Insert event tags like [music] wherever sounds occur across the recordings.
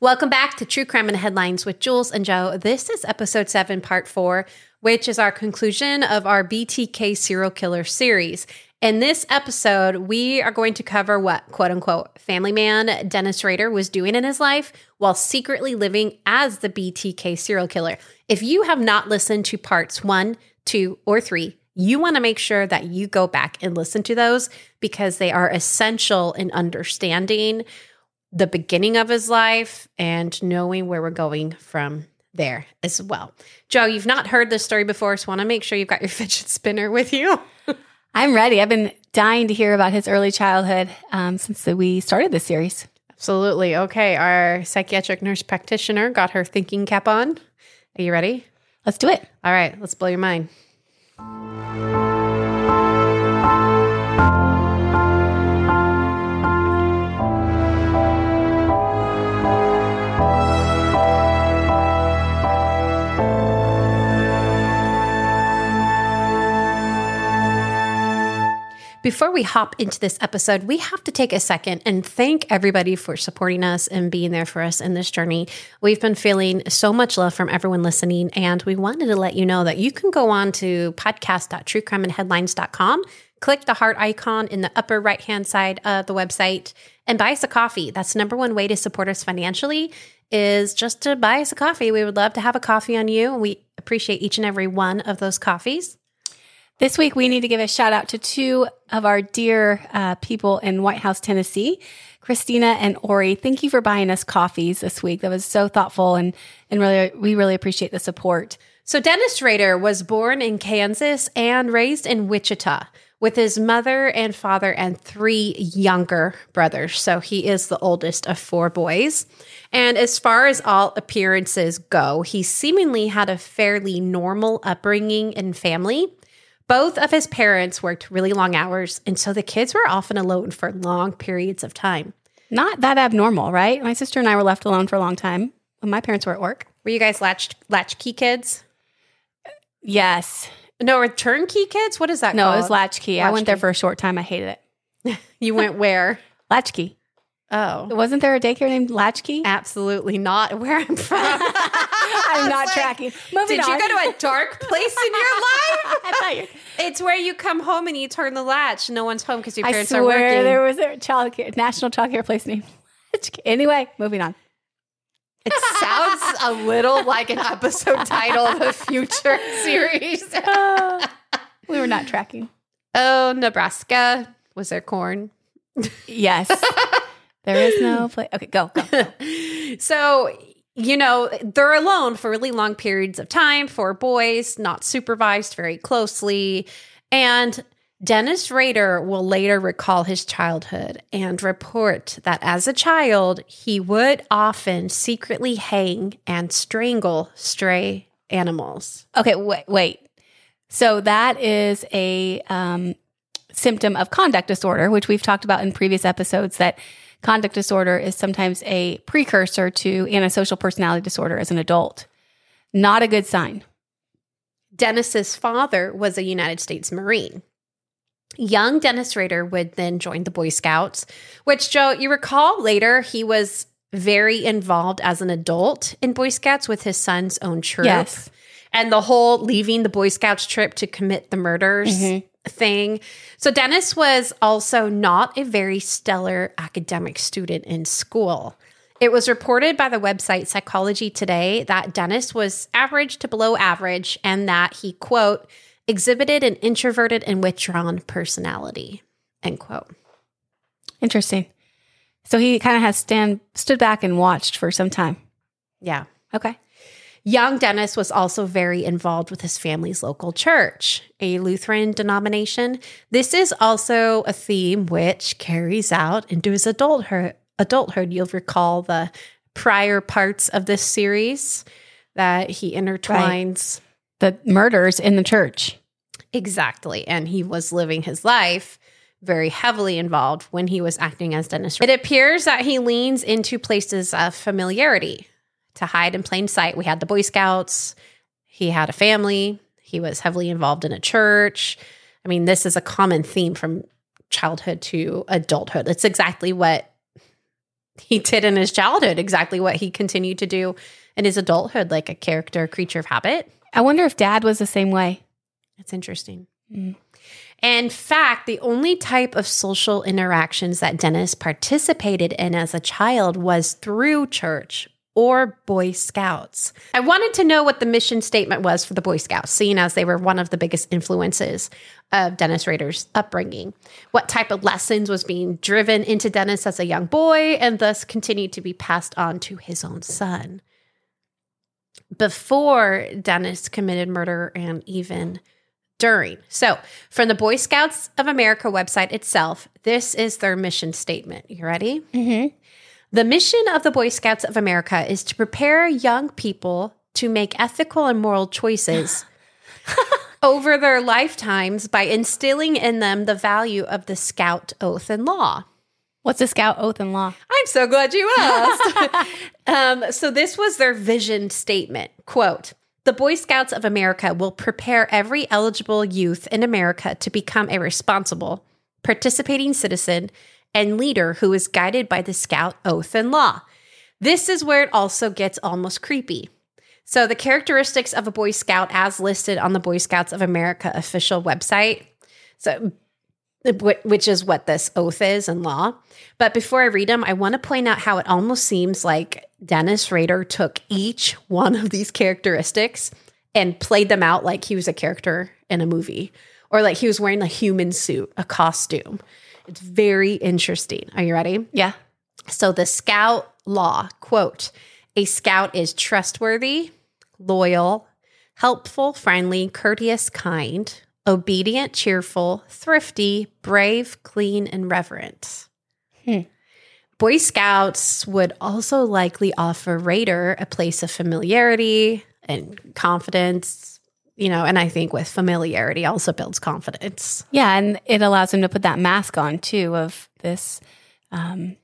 Welcome back to True Crime and Headlines with Jules and Jo. This is episode seven, part four, which is our conclusion of our BTK serial killer series. In this episode, we are going to cover what, quote unquote, family man Dennis Rader was doing in his life while secretly living as the BTK serial killer. If you have not listened to parts one, two, or three, you want to make sure that you go back and listen to those because they are essential in understanding the beginning of his life and knowing where we're going from there as well. Jo, you've not heard this story before, so want to make sure you've got your [laughs] fidget spinner with you. [laughs] I'm ready. I've been dying to hear about his early childhood um, since we started this series. Absolutely. Okay. Our psychiatric nurse practitioner got her thinking cap on. Are you ready? Let's do it. All right. Let's blow your mind. Before we hop into this episode, we have to take a second and thank everybody for supporting us and being there for us in this journey. We've been feeling so much love from everyone listening, and we wanted to let you know that you can go on to podcast.truecrimeandheadlines.com, click the heart icon in the upper right hand side of the website, and buy us a coffee. That's the number one way to support us financially is just to buy us a coffee. We would love to have a coffee on you. We appreciate each and every one of those coffees. This week, we need to give a shout out to two of our dear uh, people in White House, Tennessee, Christina and Ori. Thank you for buying us coffees this week. That was so thoughtful, and and really, we really appreciate the support. So Dennis Rader was born in Kansas and raised in Wichita with his mother and father and three younger brothers. So he is the oldest of four boys. And as far as all appearances go, he seemingly had a fairly normal upbringing and family. Both of his parents worked really long hours, and so the kids were often alone for long periods of time. Not that abnormal, right? My sister and I were left alone for a long time when my parents were at work. Were you guys latch latchkey kids? Yes. No, or turnkey kids? What is that No, called? it was latchkey. I went there for a short time. I hated it. [laughs] You went where? Latchkey. Oh. Wasn't there a daycare named Latchkey? Absolutely not where I'm from. [laughs] I'm not like, tracking. Moving Did you go to a dark place in your life? [laughs] I [laughs] It's where you come home and you turn the latch. No one's home because your parents are working. I swear working. there was a child care, national child care place named Latchkey. Anyway, moving on. It sounds a little like an episode title of a future series. We were not tracking. oh, Nebraska. Was there corn? Yes. There is no place. Okay, go. go. [laughs] So, you know, they're alone for really long periods of time for boys, not supervised very closely. And Dennis Rader will later recall his childhood and report that as a child, he would often secretly hang and strangle stray animals. Okay, wait, wait. So that is a um, symptom of conduct disorder, which we've talked about in previous episodes. That conduct disorder is sometimes a precursor to antisocial personality disorder as an adult. Not a good sign. Dennis's father was a United States Marine. Young Dennis Rader would then join the Boy Scouts, which Jo, you recall later he was very involved as an adult in Boy Scouts with his son's own troop. Yes. And the whole leaving the Boy Scouts trip to commit the murders Mhm. Thing. So Dennis was also not a very stellar academic student in school. It was reported by the website Psychology Today that Dennis was average to below average and that he, quote, exhibited an introverted and withdrawn personality, end quote. Interesting. So he kind of has stand stood back and watched for some time. Yeah. Okay. Young Dennis was also very involved with his family's local church, a Lutheran denomination. This is also a theme which carries out into his adulthood. Adulthood, you'll recall the prior parts of this series that he intertwines The murders in the church. exactly, and he was living his life very heavily involved when he was acting as Dennis. It appears that he leans into places of familiarity to hide in plain sight. We had the Boy Scouts, he had a family, he was heavily involved in a church. I mean, this is a common theme from childhood to adulthood. It's exactly what he did in his childhood, exactly what he continued to do in his adulthood, like a character, creature of habit. I wonder if dad was the same way. That's interesting. Mm. In fact, the only type of social interactions that Dennis participated in as a child was through church or Boy Scouts. I wanted to know what the mission statement was for the Boy Scouts, seeing as they were one of the biggest influences of Dennis Rader's upbringing. What type of lessons was being driven into Dennis as a young boy and thus continued to be passed on to his own son? Before Dennis committed murder and even during. So, from the Boy Scouts of America website itself, this is their mission statement. You ready? Mm-hmm. The mission of the Boy Scouts of America is to prepare young people to make ethical and moral choices [laughs] over their lifetimes by instilling in them the value of the Scout oath and law. What's a scout oath and law? I'm so glad you asked. [laughs] [laughs] um, so, this was their vision statement quote, the Boy Scouts of America will prepare every eligible youth in America to become a responsible, participating citizen and leader who is guided by the Scout oath and law. This is where it also gets almost creepy. So, the characteristics of a Boy Scout, as listed on the Boy Scouts of America official website, so which is what this oath is and law. But before I read them, I want to point out how it almost seems like Dennis Rader took each one of these characteristics and played them out like he was a character in a movie or like he was wearing a human suit, a costume. It's very interesting. Are you ready? Yeah. So the scout law quote, a scout is trustworthy, loyal, helpful, friendly, courteous, kind, obedient, cheerful, thrifty, brave, clean, and reverent. Hmm. Boy Scouts would also likely offer Rader a place of familiarity and confidence, you know, and I think with familiarity also builds confidence. Yeah, and it allows him to put that mask on too of this um,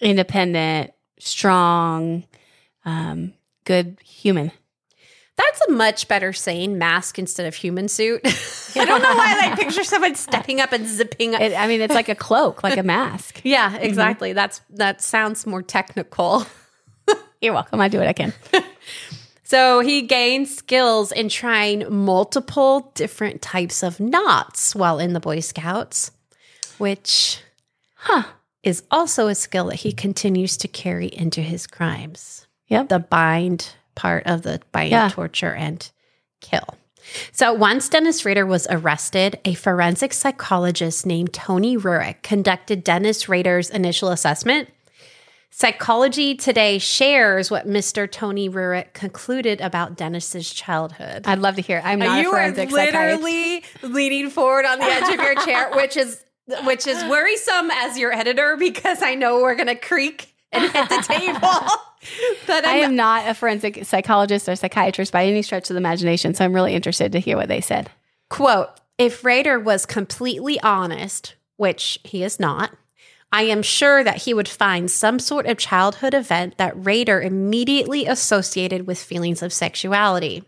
independent, strong, um, good human. That's a much better saying mask instead of human suit. [laughs] I don't know why I [laughs] picture someone stepping up and zipping up. It, I mean, it's like a cloak, like a mask. [laughs] yeah, exactly. Mm-hmm. That's that sounds more technical. You're welcome. I do what I can. So he gained skills in trying multiple different types of knots while in the Boy Scouts, which huh, is also a skill that he continues to carry into his crimes. Yep. The bind part of the bind, Yeah. torture, and kill. So once Dennis Rader was arrested, a forensic psychologist named Tony Rurick conducted Dennis Rader's initial assessment. Psychology Today shares what Mr. Tony Rurick concluded about Dennis's childhood. I'd love to hear. I'm uh, not a you are forensic psychiatrist. literally leaning forward on the edge of your chair, [laughs] which is which is worrisome as your editor because I know we're gonna creak and hit the table. [laughs] but I I'm, am not a forensic psychologist or psychiatrist by any stretch of the imagination, so I'm really interested to hear what they said. quote: If Rader was completely honest, which he is not. I am sure that he would find some sort of childhood event that Rader immediately associated with feelings of sexuality.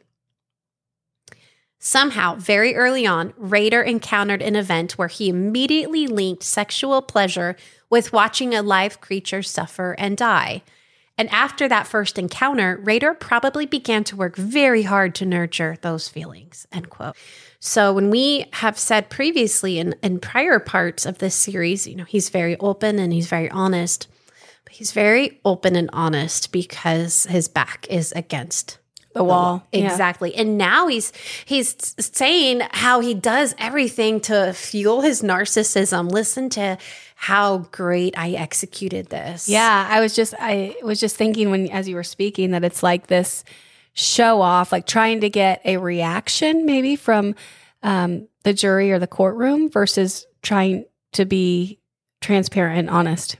Somehow, very early on, Rader encountered an event where he immediately linked sexual pleasure with watching a live creature suffer and die. And after that first encounter, Rader probably began to work very hard to nurture those feelings. End quote. So when we have said previously in, in prior parts of this series, you know, he's very open and he's very honest. But he's very open and honest because his back is against The wall. Yeah. Exactly. And now he's he's saying how he does everything to fuel his narcissism. Listen to how great I executed this. Yeah, I was just I was just thinking when as you were speaking that it's like this show off, like trying to get a reaction maybe from um, the jury or the courtroom versus trying to be transparent and honest.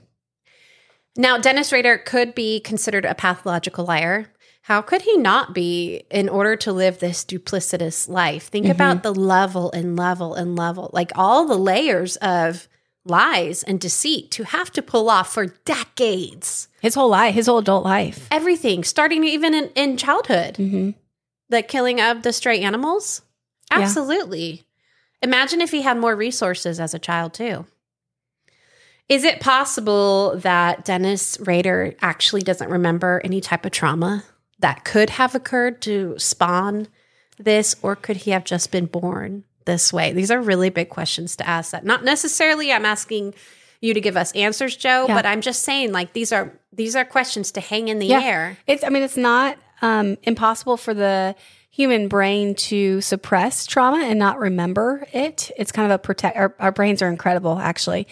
Now, Dennis Rader could be considered a pathological liar. How could he not be in order to live this duplicitous life? Think about the level and level and level, like all the layers of lies and deceit to have to pull off for decades. His whole life, his whole adult life. Everything, starting even in, in childhood. hmm The killing of the stray animals? Yeah. Absolutely. Imagine if he had more resources as a child, too. Is it possible that Dennis Rader actually doesn't remember any type of trauma that could have occurred to spawn this, or could he have just been born this way? These are really big questions to ask. That not necessarily I'm asking you to give us answers, Jo, Yeah. but I'm just saying like these are these are questions to hang in the Yeah. air. It's I mean it's not um, impossible for the human brain to suppress trauma and not remember it. It's kind of a protect. Our, our brains are incredible, actually,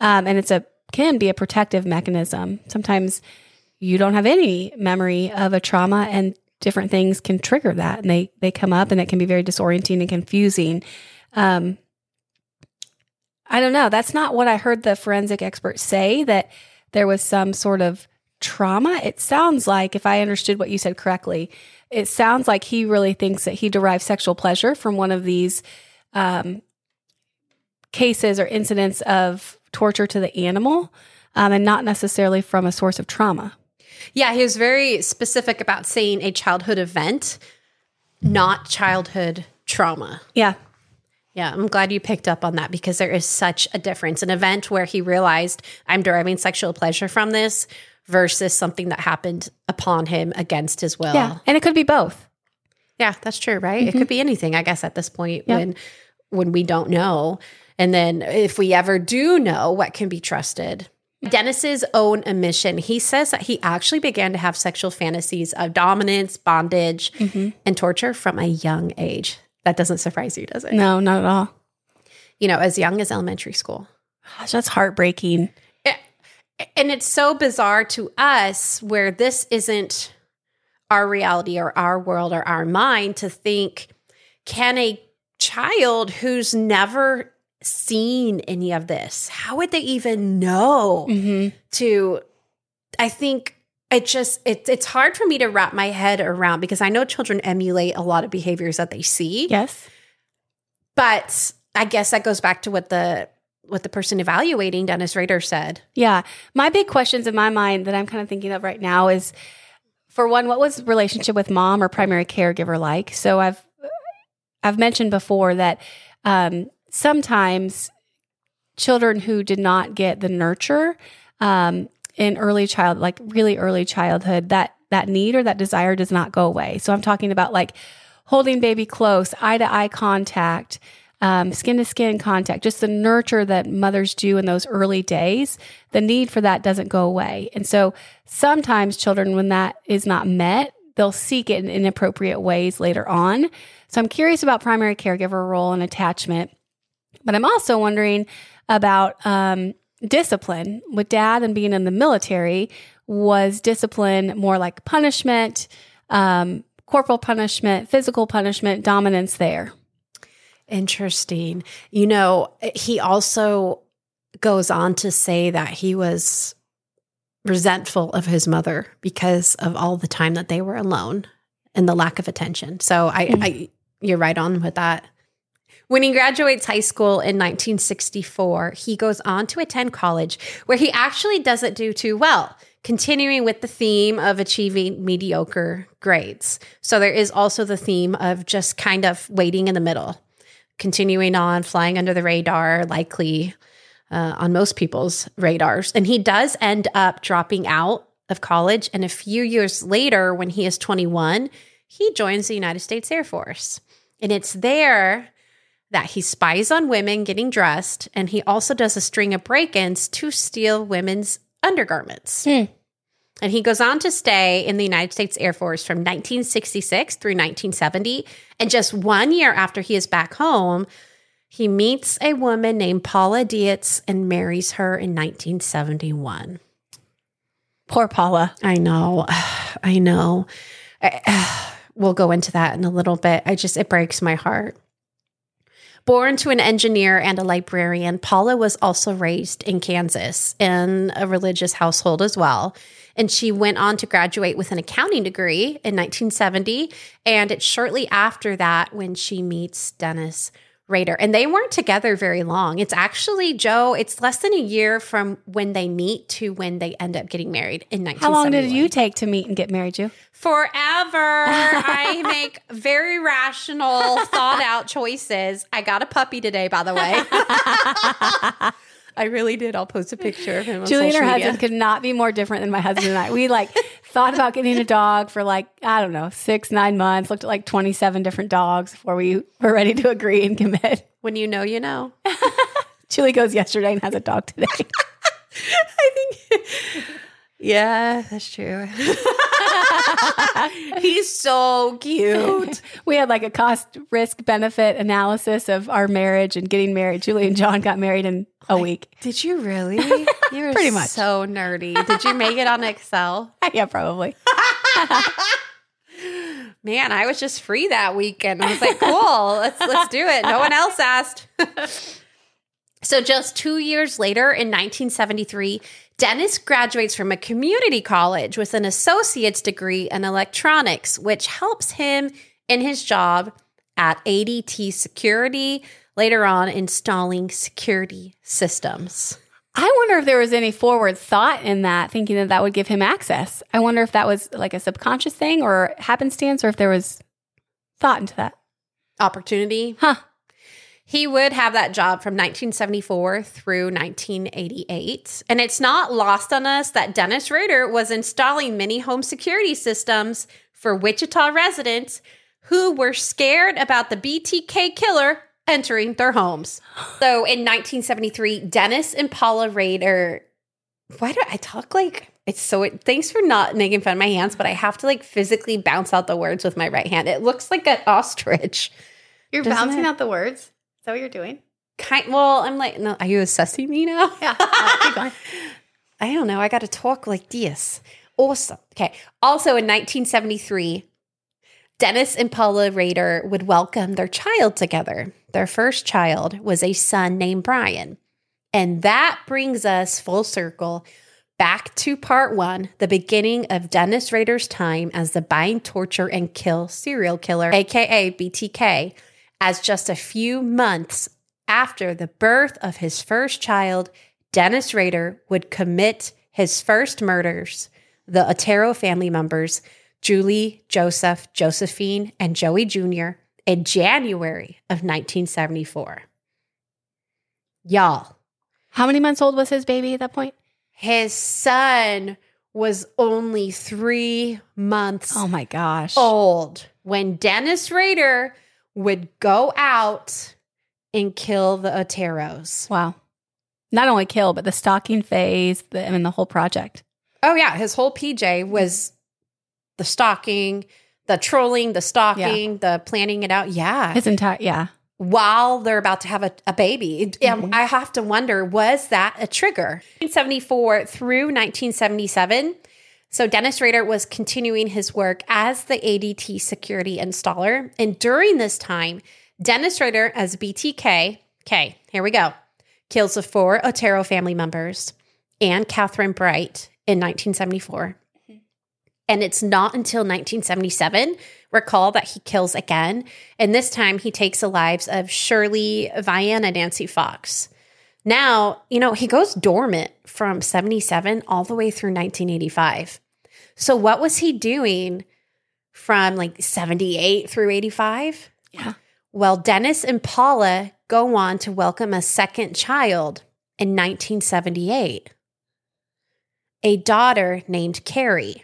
um, and it's a can be a protective mechanism. Sometimes you don't have any memory of a trauma, and different things can trigger that, and they they come up, and it can be very disorienting and confusing. Um, I don't know. That's not what I heard the forensic expert say. That there was some sort of trauma. It sounds like, if I understood what you said correctly, it sounds like he really thinks that he derived sexual pleasure from one of these um, cases or incidents of torture to the animal, um, and not necessarily from a source of trauma. Yeah, he was very specific about saying a childhood event, not childhood trauma. Yeah. Yeah, I'm glad you picked up on that because there is such a difference. An event where he realized I'm deriving sexual pleasure from this versus something that happened upon him against his will. Yeah. And it could be both. Yeah, that's true, right? It mm-hmm. could be anything, I guess, at this point Yeah. when when we don't know. And then if we ever do know what can be trusted. Dennis's own admission, he says that he actually began to have sexual fantasies of dominance, bondage, mm-hmm. and torture from a young age. That doesn't surprise you, does it? No, not at all. You know, as young as elementary school. Gosh, that's heartbreaking. Eh, and it's so bizarre to us where this isn't our reality or our world or our mind to think can a child who's never seen any of this, how would they even know Mm-hmm. to I think it just it, it's hard for me to wrap my head around because I know children emulate a lot of behaviors that they see. Yes. But I guess that goes back to what the what the person evaluating Dennis Rader said. Yeah. My big questions in my mind that I'm kind of thinking of right now is for one, what was relationship with mom or primary caregiver like? So I've I've mentioned before that um, sometimes children who did not get the nurture um, in early child, like really early childhood, that that need or that desire does not go away. So I'm talking about like holding baby close, eye to eye contact, um, skin to skin contact, just the nurture that mothers do in those early days. The need for that doesn't go away, and so sometimes children, when that is not met, they'll seek it in inappropriate ways later on. So I'm curious about primary caregiver role and attachment, but I'm also wondering about um, discipline with dad and being in the military. Was discipline more like punishment, um, corporal punishment, physical punishment, dominance there? Interesting. You know, he also goes on to say that he was resentful of his mother because of all the time that they were alone and the lack of attention. So I, Mhm. I you're right on with that. When he graduates high school in 1964, he goes on to attend college where he actually doesn't do too well, continuing with the theme of achieving mediocre grades. So there is also the theme of just kind of waiting in the middle, continuing on, flying under the radar, likely uh, on most people's radars. And he does end up dropping out of college. And a few years later, when he is 21, he joins the United States Air Force. And it's there that he spies on women getting dressed. And he also does a string of break ins to steal women's undergarments. Hmm. And he goes on to stay in the United States Air Force from 1966 through 1970. And just one year after he is back home, he meets a woman named Paula Dietz and marries her in 1971. Poor Paula. I know. [sighs] I know. I- [sighs] we'll go into that in a little bit. I just, it breaks my heart. Born to an engineer and a librarian, Paula was also raised in Kansas in a religious household as well. And she went on to graduate with an accounting degree in 1970. And it's shortly after that when she meets Dennis Rader. And they weren't together very long. It's actually, Jo, it's less than a year from when they meet to when they end up getting married in 1971. How long did you take to meet and get married, you? Forever. [laughs] I make very rational, thought out choices. I got a puppy today, by the way. [laughs] I really did. I'll post a picture of him. Julie and her media. husband could not be more different than my husband and I. We like [laughs] thought about getting a dog for like, I don't know, six, nine months, looked at like 27 different dogs before we were ready to agree and commit. [laughs] When you know, you know. Julie goes yesterday and has a dog today. [laughs] I think. Yeah, that's true. [laughs] He's so cute. [laughs] we had like a cost risk benefit analysis of our marriage and getting married. Julie and John got married in a week. Did you really? [laughs] You were Pretty much. so nerdy. Did you make it on Excel? yeah, probably. Man, I was just free that weekend. I was like, cool, let's let's do it. No one else asked. so just two years later, in 1973, Dennis graduates from a community college with an associate's degree in electronics, which helps him in his job at ADT Security, later on installing security systems. I wonder if there was any forward thought in that, thinking that that would give him access. I wonder if that was like a subconscious thing or happenstance, or if there was thought into that. Opportunity. Huh. He would have that job from 1974 through 1988. And it's not lost on us that Dennis Rader was installing many home security systems for Wichita residents who were scared about the BTK killer entering their homes. So in 1973, Dennis and Paula Rader. Why do I talk like it's so? Thanks for not making fun of my hands, but I have to like physically bounce out the words with my right hand. It looks like an ostrich. You're Doesn't bouncing it? out the words. That what you're doing? Kind. Well, I'm like, no. Are you assessing me now? Yeah. [laughs] Uh. I don't know. I got to talk like this. Awesome. Okay. Also in 1973, Dennis and Paula Rader would welcome their child together. Their first child was a son named Brian. And that brings us full circle back to part one, the beginning of Dennis Rader's time as the bind, torture, and kill serial killer, aka BTK, as just a few months after the birth of his first child, Dennis Rader would commit his first murders, the Otero family members, Julie, Joseph, Josephine, and Joey Jr., in January of 1974. Y'all, How many months old was his baby at that point? his son was only three months Oh my gosh. old when Dennis Rader would go out and kill the Oteros. Wow. Not only kill, but the stalking phase, the, I mean, the whole project. Oh yeah, his whole PJ was the stalking, the trolling, the stalking, the planning it out. Yeah. His entire, yeah. While they're about to have a, a baby. Um, Mhm. I have to wonder, was that a trigger? 1974 through 1977. So Dennis Rader was continuing his work as the ADT security installer. And during this time, Dennis Rader as BTK, okay, here we go, kills the four Otero family members and Kathryn Bright in 1974. And it's not until 1977, recall that he kills again. And this time he takes the lives of Shirley Vian and Nancy Fox. Now, you know, he goes dormant from 77 all the way through 1985. So, what was he doing from like 78 through 85? Yeah. Well, Dennis and Paula go on to welcome a second child in 1978, a daughter named Kerri.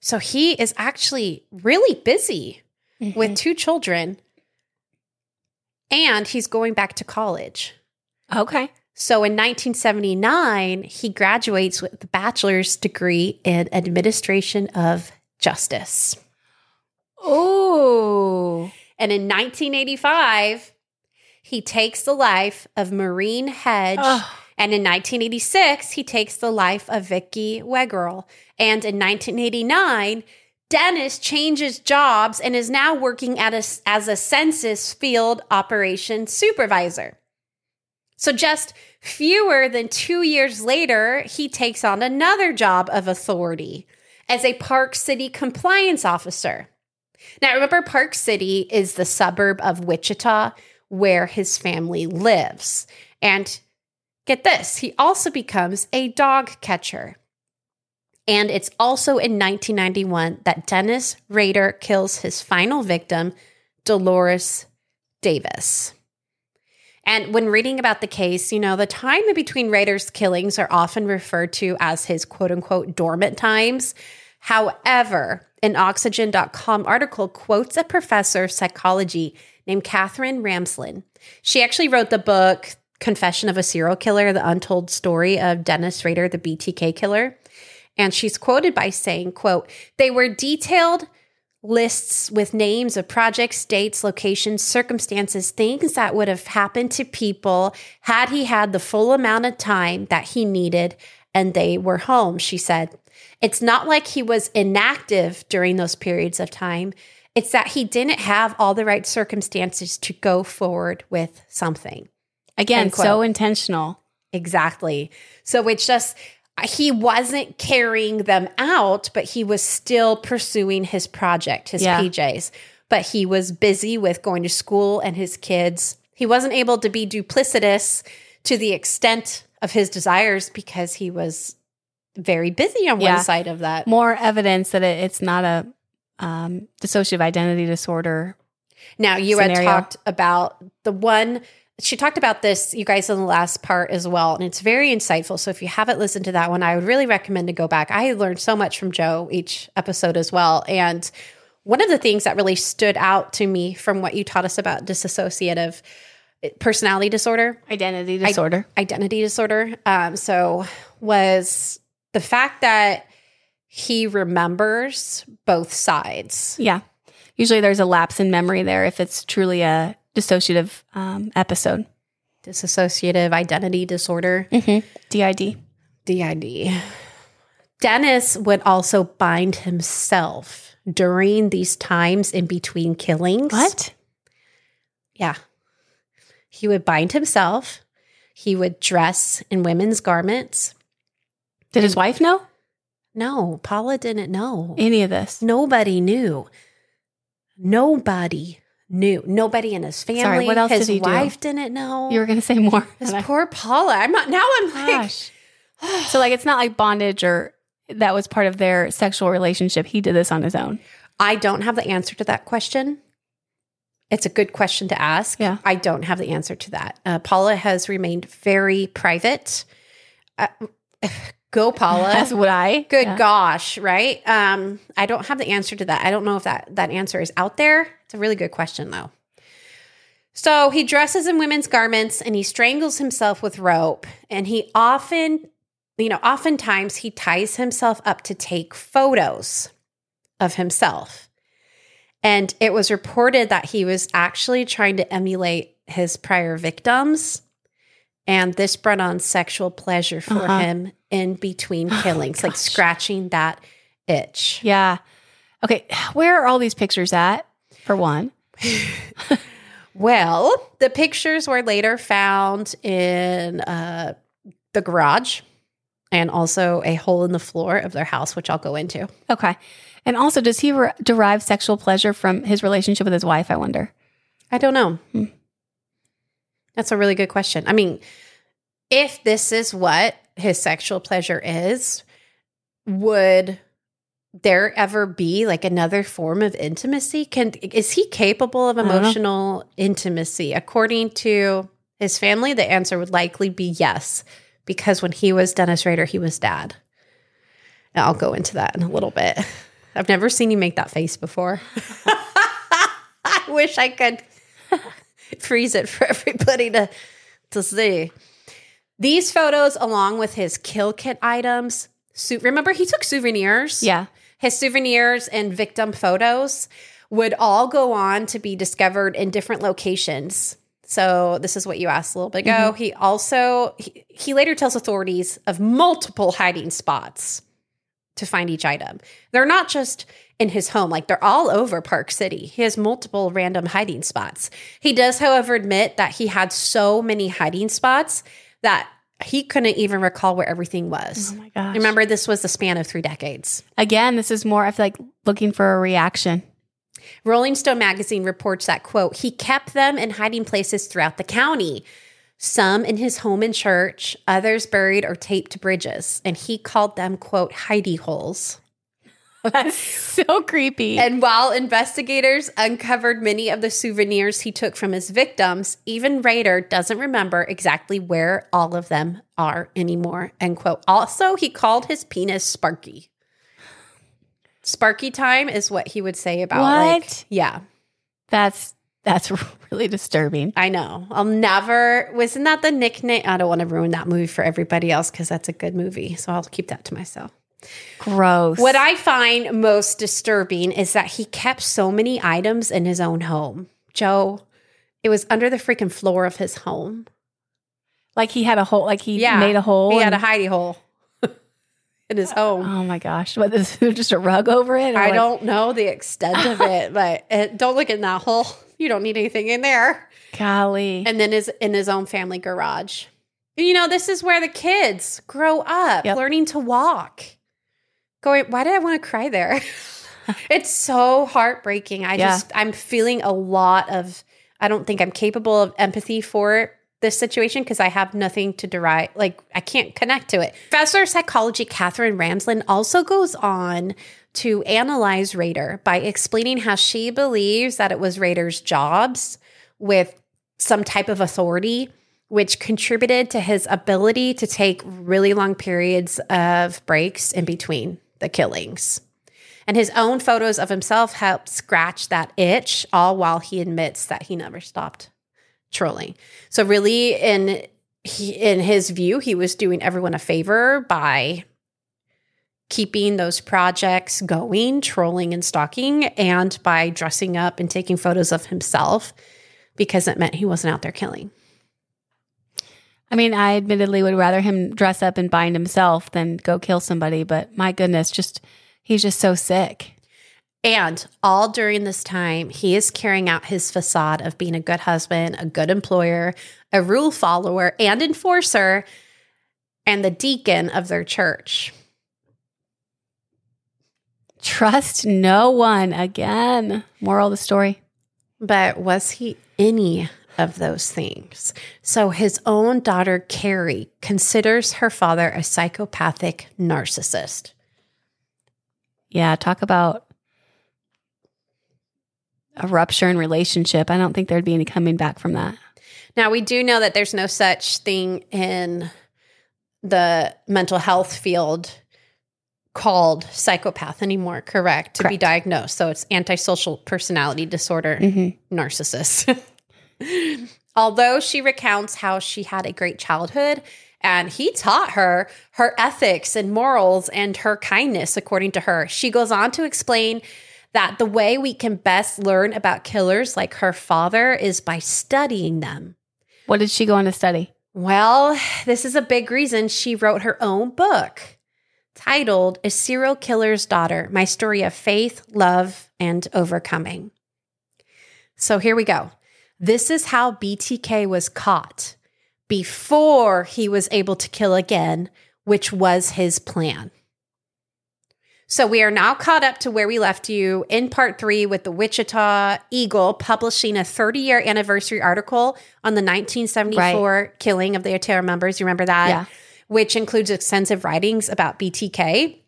So, he is actually really busy with mm-hmm. two children and he's going back to college. Okay. So in 1979, he graduates with a bachelor's degree in administration of justice. Ooh. And in 1985, he takes the life of Maureen Hedge. Oh, And in 1986, he takes the life of Vicki Wegerle. And in 1989, Dennis changes jobs and is now working at a, as a census field operations supervisor. So just fewer than two years later, he takes on another job of authority as a Park City compliance officer. Now, remember, Park City is the suburb of Wichita where his family lives. And get this, he also becomes a dog catcher. And it's also in 1991 that Dennis Rader kills his final victim, Dolores Davis. And when reading about the case, you know, the time in between Rader's killings are often referred to as his quote unquote dormant times. However, an Oxygen.com article quotes a professor of psychology named Katherine Ramsland. She actually wrote the book Confession of a Serial Killer, the untold story of Dennis Rader, the BTK killer. And she's quoted by saying, quote, they were detailed lists with names of projects, dates, locations, circumstances, things that would have happened to people had he had the full amount of time that he needed and they were home, she said. It's not like he was inactive during those periods of time. It's that he didn't have all the right circumstances to go forward with something. Again, so intentional. Exactly. So it's just, he wasn't carrying them out, but he was still pursuing his project, his Yeah. PJs. But he was busy with going to school and his kids. He wasn't able to be duplicitous to the extent of his desires because he was very busy on Yeah. one side of that. More evidence that it, it's not a um, dissociative identity disorder. Now, you had talked about the one, she talked about this, you guys, in the last part as well. And it's very insightful. So if you haven't listened to that one, I would really recommend to go back. I learned so much from Jo each episode as well. And one of the things that really stood out to me from what you taught us about dissociative personality disorder, Identity disorder. identity disorder, um, so was the fact that he remembers both sides. yeah. Usually there's a lapse in memory there if it's truly a dissociative um, episode. Dissociative identity disorder. Mm-hmm. DID. DID. Dennis would also bind himself during these times in between killings. What? Yeah. He would bind himself. He would dress in women's garments. Did his wife know No, Paula didn't know. any of this? Nobody knew. Nobody knew. Nobody in his family. what else his did he do? wife didn't know. You were going to say more. This And I- poor Paula. I'm not now I'm like Gosh. so like it's not like bondage or that was part of their sexual relationship. He did this on his own. I don't have the answer to that question. It's a good question to ask. Yeah. I don't have the answer to that. Uh, Paula has remained very private. Uh, go, Paula. [laughs] That's what I. Good Yeah. gosh, right? Um, I don't have the answer to that. I don't know if that that answer is out there. It's a really good question though. So he dresses in women's garments and he strangles himself with rope, and he often, you know, oftentimes he ties himself up to take photos of himself. And it was reported that he was actually trying to emulate his prior victims. And this brought on sexual pleasure for Uh-huh. him in between [gasps] killings, like scratching that itch. Yeah. Okay. Where are all these pictures at? For one. [laughs] Well, the pictures were later found in uh, the garage and also a hole in the floor of their house, which I'll go into. Okay. And also, does he re- derive sexual pleasure from his relationship with his wife? I wonder. I don't know. Hmm. That's a really good question. I mean, if this is what his sexual pleasure is, would there ever be like another form of intimacy? Can is he capable of emotional intimacy? According to his family, the answer would likely be yes, because when he was Dennis Rader, he was dad. And I'll go into that in a little bit. I've never seen you make that face before. [laughs] I wish I could [laughs] freeze it for everybody to to see. These photos, along with his kill kit items, remember he took souvenirs. Yeah. his souvenirs and victim photos would all go on to be discovered in different locations. So this is what you asked a little bit ago. Mm-hmm. He also he, he later tells authorities of multiple hiding spots to find each item. They're not just in his home, like they're all over Park City. He has multiple random hiding spots. He does, however, admit that he had so many hiding spots that he couldn't even recall where everything was. Oh my gosh. Remember, this was the span of three decades. Again, this is more, of like looking for a reaction. Rolling Stone magazine reports that, quote, he kept them in hiding places throughout the county, some in his home and church, others buried or taped to bridges. And he called them, quote, hidey holes. [laughs] That's so creepy. And while investigators uncovered many of the souvenirs he took from his victims, even Rader doesn't remember exactly where all of them are anymore. End quote. Also, he called his penis Sparky. Sparky time is what he would say about like What? yeah. That's that's [laughs] really disturbing. I know. I'll never wasn't that the nickname? I don't want to ruin that movie for everybody else because that's a good movie. So I'll keep that to myself. Gross. What I find most disturbing is that he kept so many items in his own home. Jo, it was under the freaking floor of his home. like he had a hole. Like he Yeah. made a hole. He had a and- hidey hole [laughs] in his home. oh my gosh! What is [laughs] just a rug over it? or I what? don't know the extent of it, [laughs] but it, don't look in that hole. You don't need anything in there. Golly. And then is in his own family garage. You know, this is where the kids grow up, Yep. learning to walk. Going, why did I want to cry there? [laughs] it's so heartbreaking. I Yeah. just I'm feeling a lot of I don't think I'm capable of empathy for this situation because I have nothing to derive like I can't connect to it. Professor of psychology Katherine Ramsland also goes on to analyze Rader by explaining how she believes that it was Rader's jobs with some type of authority, which contributed to his ability to take really long periods of breaks in between the killings. And his own photos of himself help scratch that itch, all while he admits that he never stopped trolling. So, really, in he, in his view, he was doing everyone a favor by keeping those projects going, trolling and stalking, and by dressing up and taking photos of himself because it meant he wasn't out there killing. I mean, I admittedly would rather him dress up and bind himself than go kill somebody. But my goodness, just he's just so sick. And all during this time, he is carrying out his facade of being a good husband, a good employer, a rule follower, and enforcer, and the deacon of their church. Trust no one again. Moral of the story. But was he any of those things? So his own daughter, Kerri, considers her father a psychopathic narcissist. Yeah, talk about a rupture in relationship. I don't think there'd be any coming back from that. Now, we do know that there's no such thing in the mental health field called psychopath anymore, correct? To be diagnosed. So it's antisocial personality disorder, Mm-hmm. narcissist. [laughs] Although she recounts how she had a great childhood and he taught her her ethics and morals and her kindness, according to her. She goes on to explain that the way we can best learn about killers like her father is by studying them. What did she go on to study? Well, this is a big reason she wrote her own book titled A Serial Killer's Daughter My Story of Faith, Love, and Overcoming. So here we go. This is how BTK was caught before he was able to kill again, which was his plan. So we are now caught up to where we left you in part three with the Wichita Eagle publishing a 30 year anniversary article on the 1974 killing of the Otero members. You remember that? Yeah. Which includes extensive writings about BTK.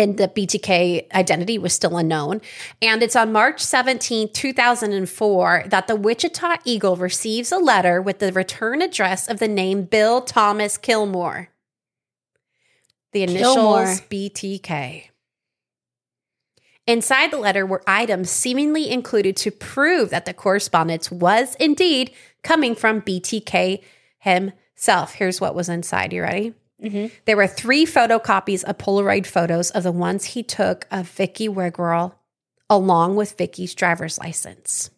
And the BTK identity was still unknown. And it's on March 17, 2004, that the Wichita Eagle receives a letter with the return address of the name Bill Thomas Kilmore. The initials Kilmore. BTK. Inside the letter were items seemingly included to prove that the correspondence was indeed coming from BTK himself. Here's what was inside. You ready? Mm-hmm. There were three photocopies of Polaroid photos of the ones he took of Vicki Wegerle, along with Vicki's driver's license.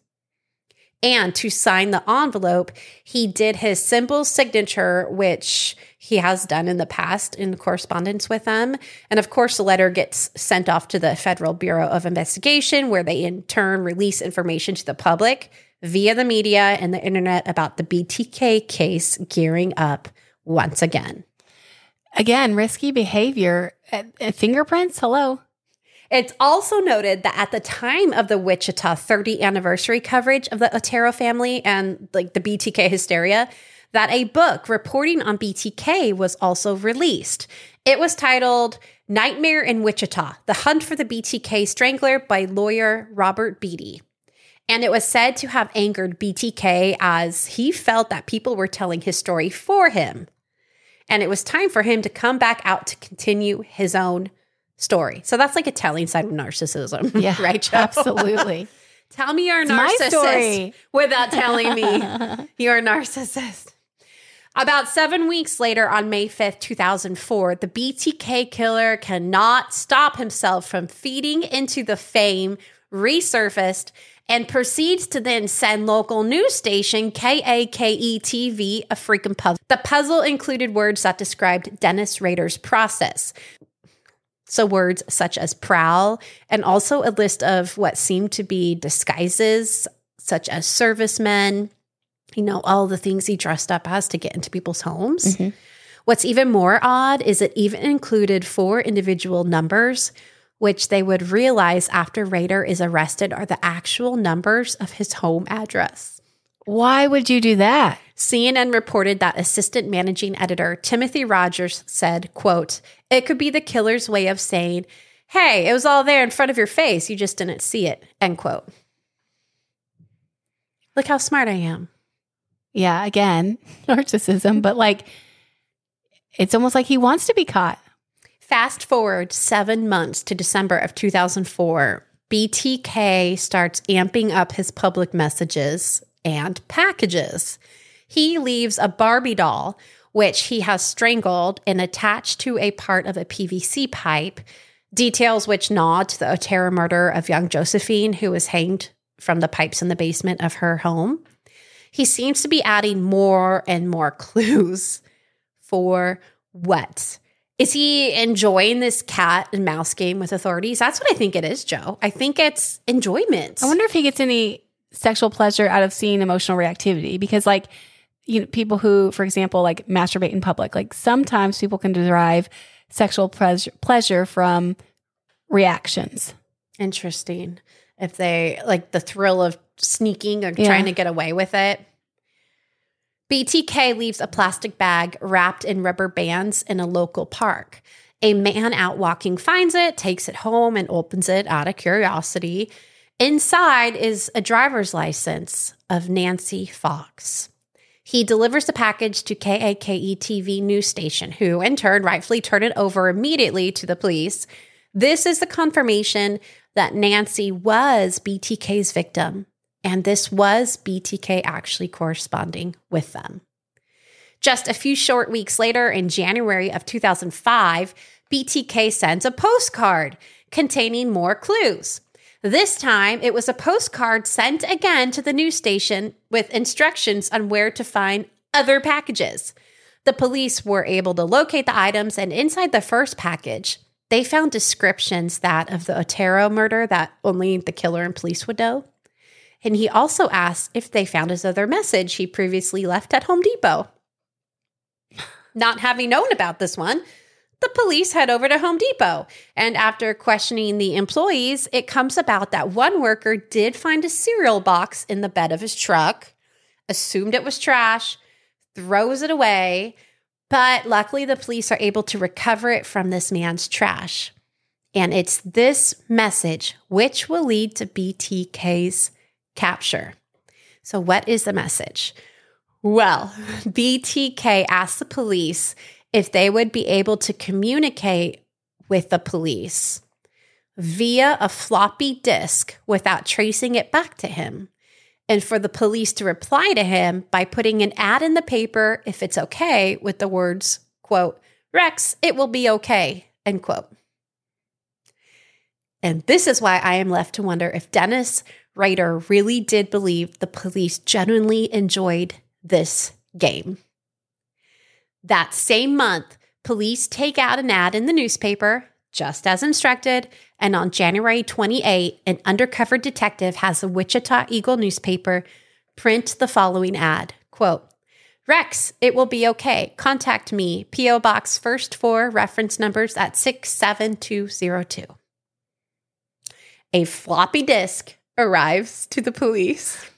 And to sign the envelope, he did his simple signature, which he has done in the past in correspondence with them. And of course, the letter gets sent off to the Federal Bureau of Investigation, where they in turn release information to the public via the media and the internet about the BTK case gearing up once again. Again, risky behavior. Uh, uh, fingerprints? Hello. It's also noted that at the time of the Wichita 30 anniversary coverage of the Otero family and like the BTK hysteria, that a book reporting on BTK was also released. It was titled Nightmare in Wichita The Hunt for the BTK Strangler by lawyer Robert Beatty. And it was said to have angered BTK as he felt that people were telling his story for him. And it was time for him to come back out to continue his own story. So that's like a telling sign of narcissism. [laughs] Yeah, right, Jo? Absolutely. [laughs] Tell me you're a narcissist [laughs] without telling me you're a narcissist. About seven weeks later, on May 5th, 2004, the BTK killer cannot stop himself from feeding into the fame, resurfaced, and proceeds to then send local news station KAKE TV a freaking puzzle. The puzzle included words that described Dennis Rader's process. So, words such as prowl, and also a list of what seemed to be disguises, such as servicemen, you know, all the things he dressed up as to get into people's homes. Mhm. What's even more odd is it even included four individual numbers, which they would realize after Rader is arrested are the actual numbers of his home address. Why would you do that? CNN reported that assistant managing editor Timothy Rogers said, quote, it could be the killer's way of saying, hey, it was all there in front of your face. You just didn't see it, end quote. Look how smart I am. Yeah, again, [laughs] narcissism, but like it's almost like he wants to be caught. Fast forward seven months to December of 2004, BTK starts amping up his public messages and packages. He leaves a Barbie doll, which he has strangled and attached to a part of a PVC pipe, details which nod to the Otero murder of young Josephine, who was hanged from the pipes in the basement of her home. He seems to be adding more and more [laughs] clues for what? Is he enjoying this cat and mouse game with authorities? That's what I think it is, Jo. I think it's enjoyment. I wonder if he gets any sexual pleasure out of seeing emotional reactivity because like you know people who for example like masturbate in public like sometimes people can derive sexual pleasure pleasure from reactions. Interesting. If they like the thrill of sneaking or Yeah. trying to get away with it. BTK leaves a plastic bag wrapped in rubber bands in a local park. A man out walking finds it, takes it home, and opens it out of curiosity. Inside is a driver's license of Nancy Fox. He delivers the package to KAKE TV news station, who in turn rightfully turn it over immediately to the police. This is the confirmation that Nancy was BTK's victim, and this was BTK actually corresponding with them. Just a few short weeks later, in January of 2005, BTK sends a postcard containing more clues. This time, it was a postcard sent again to the news station with instructions on where to find other packages. The police were able to locate the items, and inside the first package, they found descriptions that of the Otero murder that only the killer and police would know. And he also asked if they found his other message he previously left at Home Depot. Not having known about this one, the police head over to Home Depot. And after questioning the employees, it comes about that one worker did find a cereal box in the bed of his truck, assumed it was trash, throws it away. But luckily, the police are able to recover it from this man's trash. And it's this message which will lead to BTK's capture. So, what is the message? Well, [laughs] BTK asked the police if they would be able to communicate with the police via a floppy disk without tracing it back to him. And for the police to reply to him by putting an ad in the paper if it's okay with the words, quote, Rex, it will be okay, end quote. And this is why I am left to wonder if Dennis Rader really did believe the police genuinely enjoyed this game. That same month, police take out an ad in the newspaper, just as instructed, and on January 28, an undercover detective has the Wichita Eagle newspaper print the following ad quote, Rex, it will be okay. Contact me. P.O. Box first four reference numbers at 67202. A floppy disk arrives to the police.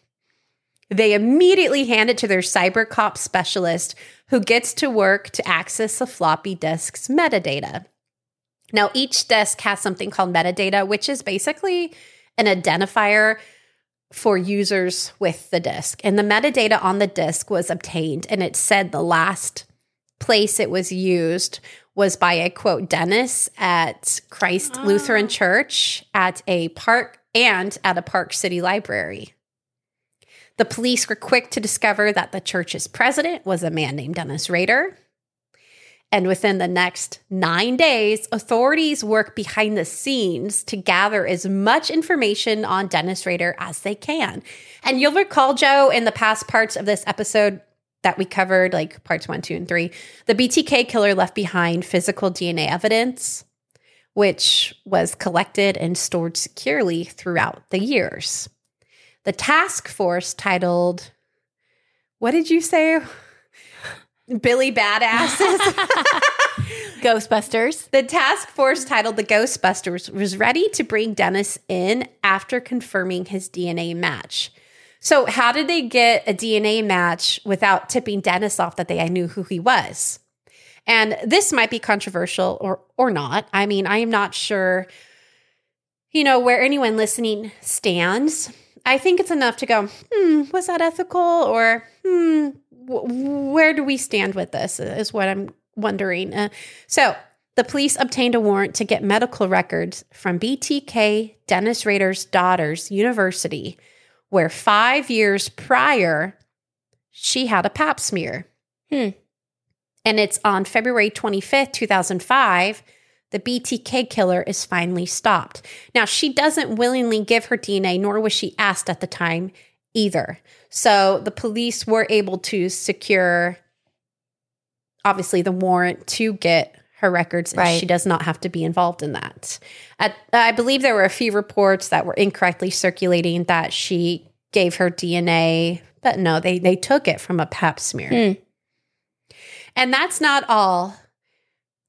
They immediately hand it to their cyber cop specialist who gets to work to access the floppy disk's metadata. Now, each disk has something called metadata, which is basically an identifier for users with the disk. And the metadata on the disk was obtained, and it said the last place it was used was by a quote Dennis at Christ oh. Lutheran ah. Church at a park and at a Park City library. The police were quick to discover that the church's president was a man named Dennis Rader. And within the next nine days, authorities work behind the scenes to gather as much information on Dennis Rader as they can. And you'll recall, Jo, in the past parts of this episode that we covered, like parts one, two, and three, the BTK killer left behind physical DNA evidence, which was collected and stored securely throughout the years. The task force titled, what did you say? [laughs] Billy Badasses. [laughs] Ghostbusters. The task force titled the Ghostbusters was ready to bring Dennis in after confirming his DNA match. So, how did they get a DNA match without tipping Dennis off that they knew who he was? And this might be controversial or or not. I mean, I am not sure you know where anyone listening stands. I think it's enough to go, "Hmm, was that ethical?" or "Hmm, where do we stand with this? Is what I'm wondering. Uh, so, the police obtained a warrant to get medical records from BTK Dennis Rader's daughter's university, where five years prior, she had a pap smear. Hmm. And it's on February 25th, 2005, the BTK killer is finally stopped. Now, she doesn't willingly give her DNA, nor was she asked at the time either. So the police were able to secure, obviously, the warrant to get her records. And right. she does not have to be involved in that. At, I believe there were a few reports that were incorrectly circulating that she gave her DNA, but no, they, they took it from a pap smear. Hmm. And that's not all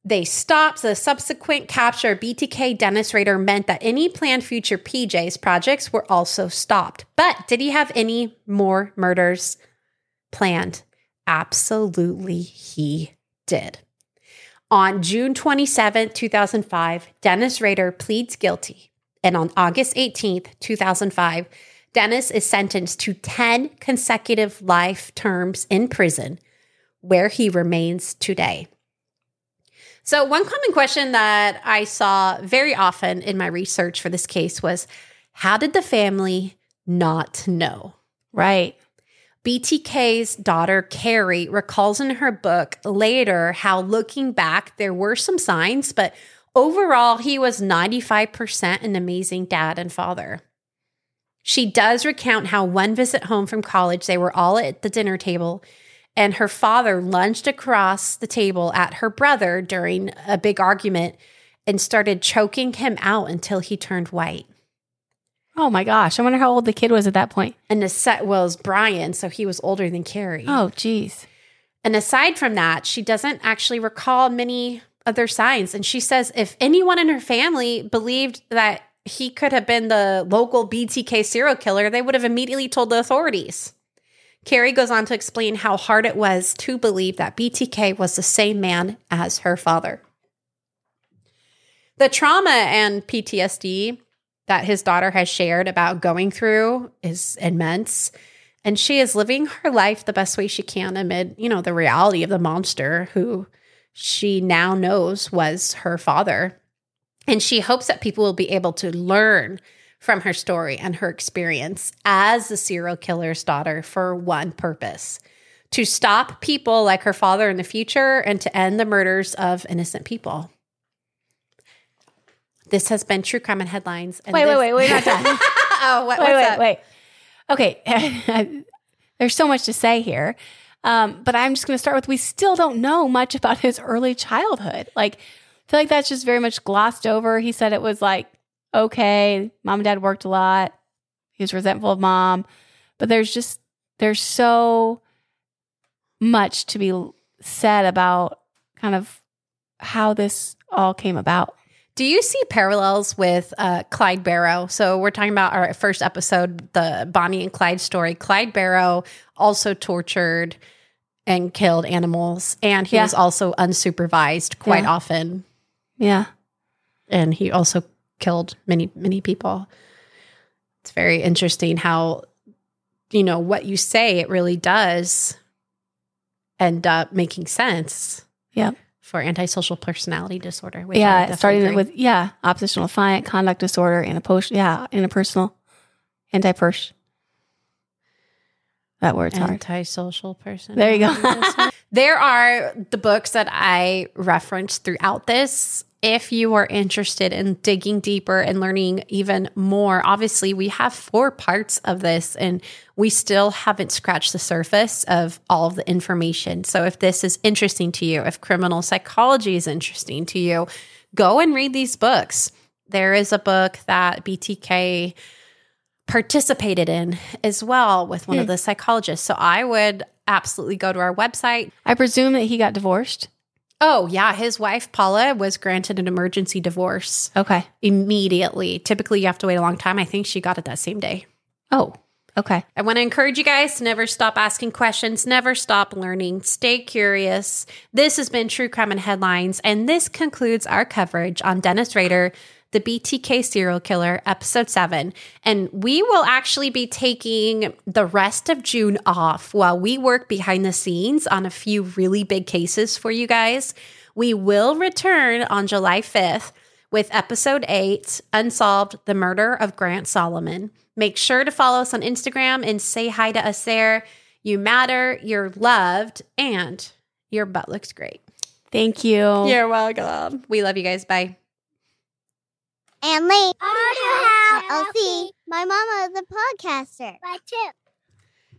they stopped the subsequent capture of BTK Dennis Rader meant that any planned future PJ's projects were also stopped. But did he have any more murders planned? Absolutely, he did. On June 27, 2005, Dennis Rader pleads guilty. And on August 18, 2005, Dennis is sentenced to 10 consecutive life terms in prison, where he remains today. So, one common question that I saw very often in my research for this case was how did the family not know? Right. BTK's daughter, Kerri, recalls in her book later how looking back, there were some signs, but overall, he was 95% an amazing dad and father. She does recount how one visit home from college, they were all at the dinner table and her father lunged across the table at her brother during a big argument and started choking him out until he turned white. Oh my gosh. I wonder how old the kid was at that point. And the set was Brian, so he was older than Kerri. Oh, geez. And aside from that, she doesn't actually recall many other signs. And she says if anyone in her family believed that he could have been the local BTK serial killer, they would have immediately told the authorities. Kerri goes on to explain how hard it was to believe that BTK was the same man as her father. The trauma and PTSD that his daughter has shared about going through is immense. And she is living her life the best way she can amid, you know, the reality of the monster who she now knows was her father. And she hopes that people will be able to learn from her story and her experience as the serial killer's daughter for one purpose to stop people like her father in the future and to end the murders of innocent people. This has been True Crime and Headlines. And wait, this- wait, wait, wait, not [laughs] done. oh, what, wait, wait, up? wait. Okay, [laughs] there's so much to say here, um, but I'm just going to start with we still don't know much about his early childhood. Like, I feel like that's just very much glossed over. He said it was like okay, mom and dad worked a lot. He was resentful of mom, but there's just there's so much to be said about kind of how this all came about. Do you see parallels with uh, Clyde Barrow? So we're talking about our first episode, the Bonnie and Clyde story. Clyde Barrow also tortured and killed animals, and he Yeah. was also unsupervised quite Yeah. often, Yeah. and he also killed many many people. It's very interesting how you know what you say it really does end up making sense. Yeah. For antisocial personality disorder. yeah. Starting agree. with, yeah, oppositional defiant, conduct disorder, and a post, yeah, interpersonal, anti-pers. That word's hard. antisocial person. There you go. [laughs] there are the books that I referenced throughout this. If you are interested in digging deeper and learning even more, obviously, we have four parts of this and we still haven't scratched the surface of all of the information. So, if this is interesting to you, if criminal psychology is interesting to you, go and read these books. There is a book that BTK participated in as well with one of Hmm. the psychologists. So I would absolutely go to our website. I presume that he got divorced. Oh, yeah. His wife, Paula, was granted an emergency divorce Okay. immediately. Typically, you have to wait a long time. I think she got it that same day. Oh, okay. I want to encourage you guys to never stop asking questions, never stop learning, stay curious. This has been True Crime and Headlines, and this concludes our coverage on Dennis Rader, the BTK serial killer, episode seven. And we will actually be taking the rest of June off while we work behind the scenes on a few really big cases for you guys. We will return on July 5th with episode eight Unsolved The Murder of Grant Solomon. Make sure to follow us on Instagram and say hi to us there. You matter, you're loved, and your butt looks great. Thank you. You're welcome. We love you guys. Bye. AnnLee. LLC. My mama is a podcaster. Right too.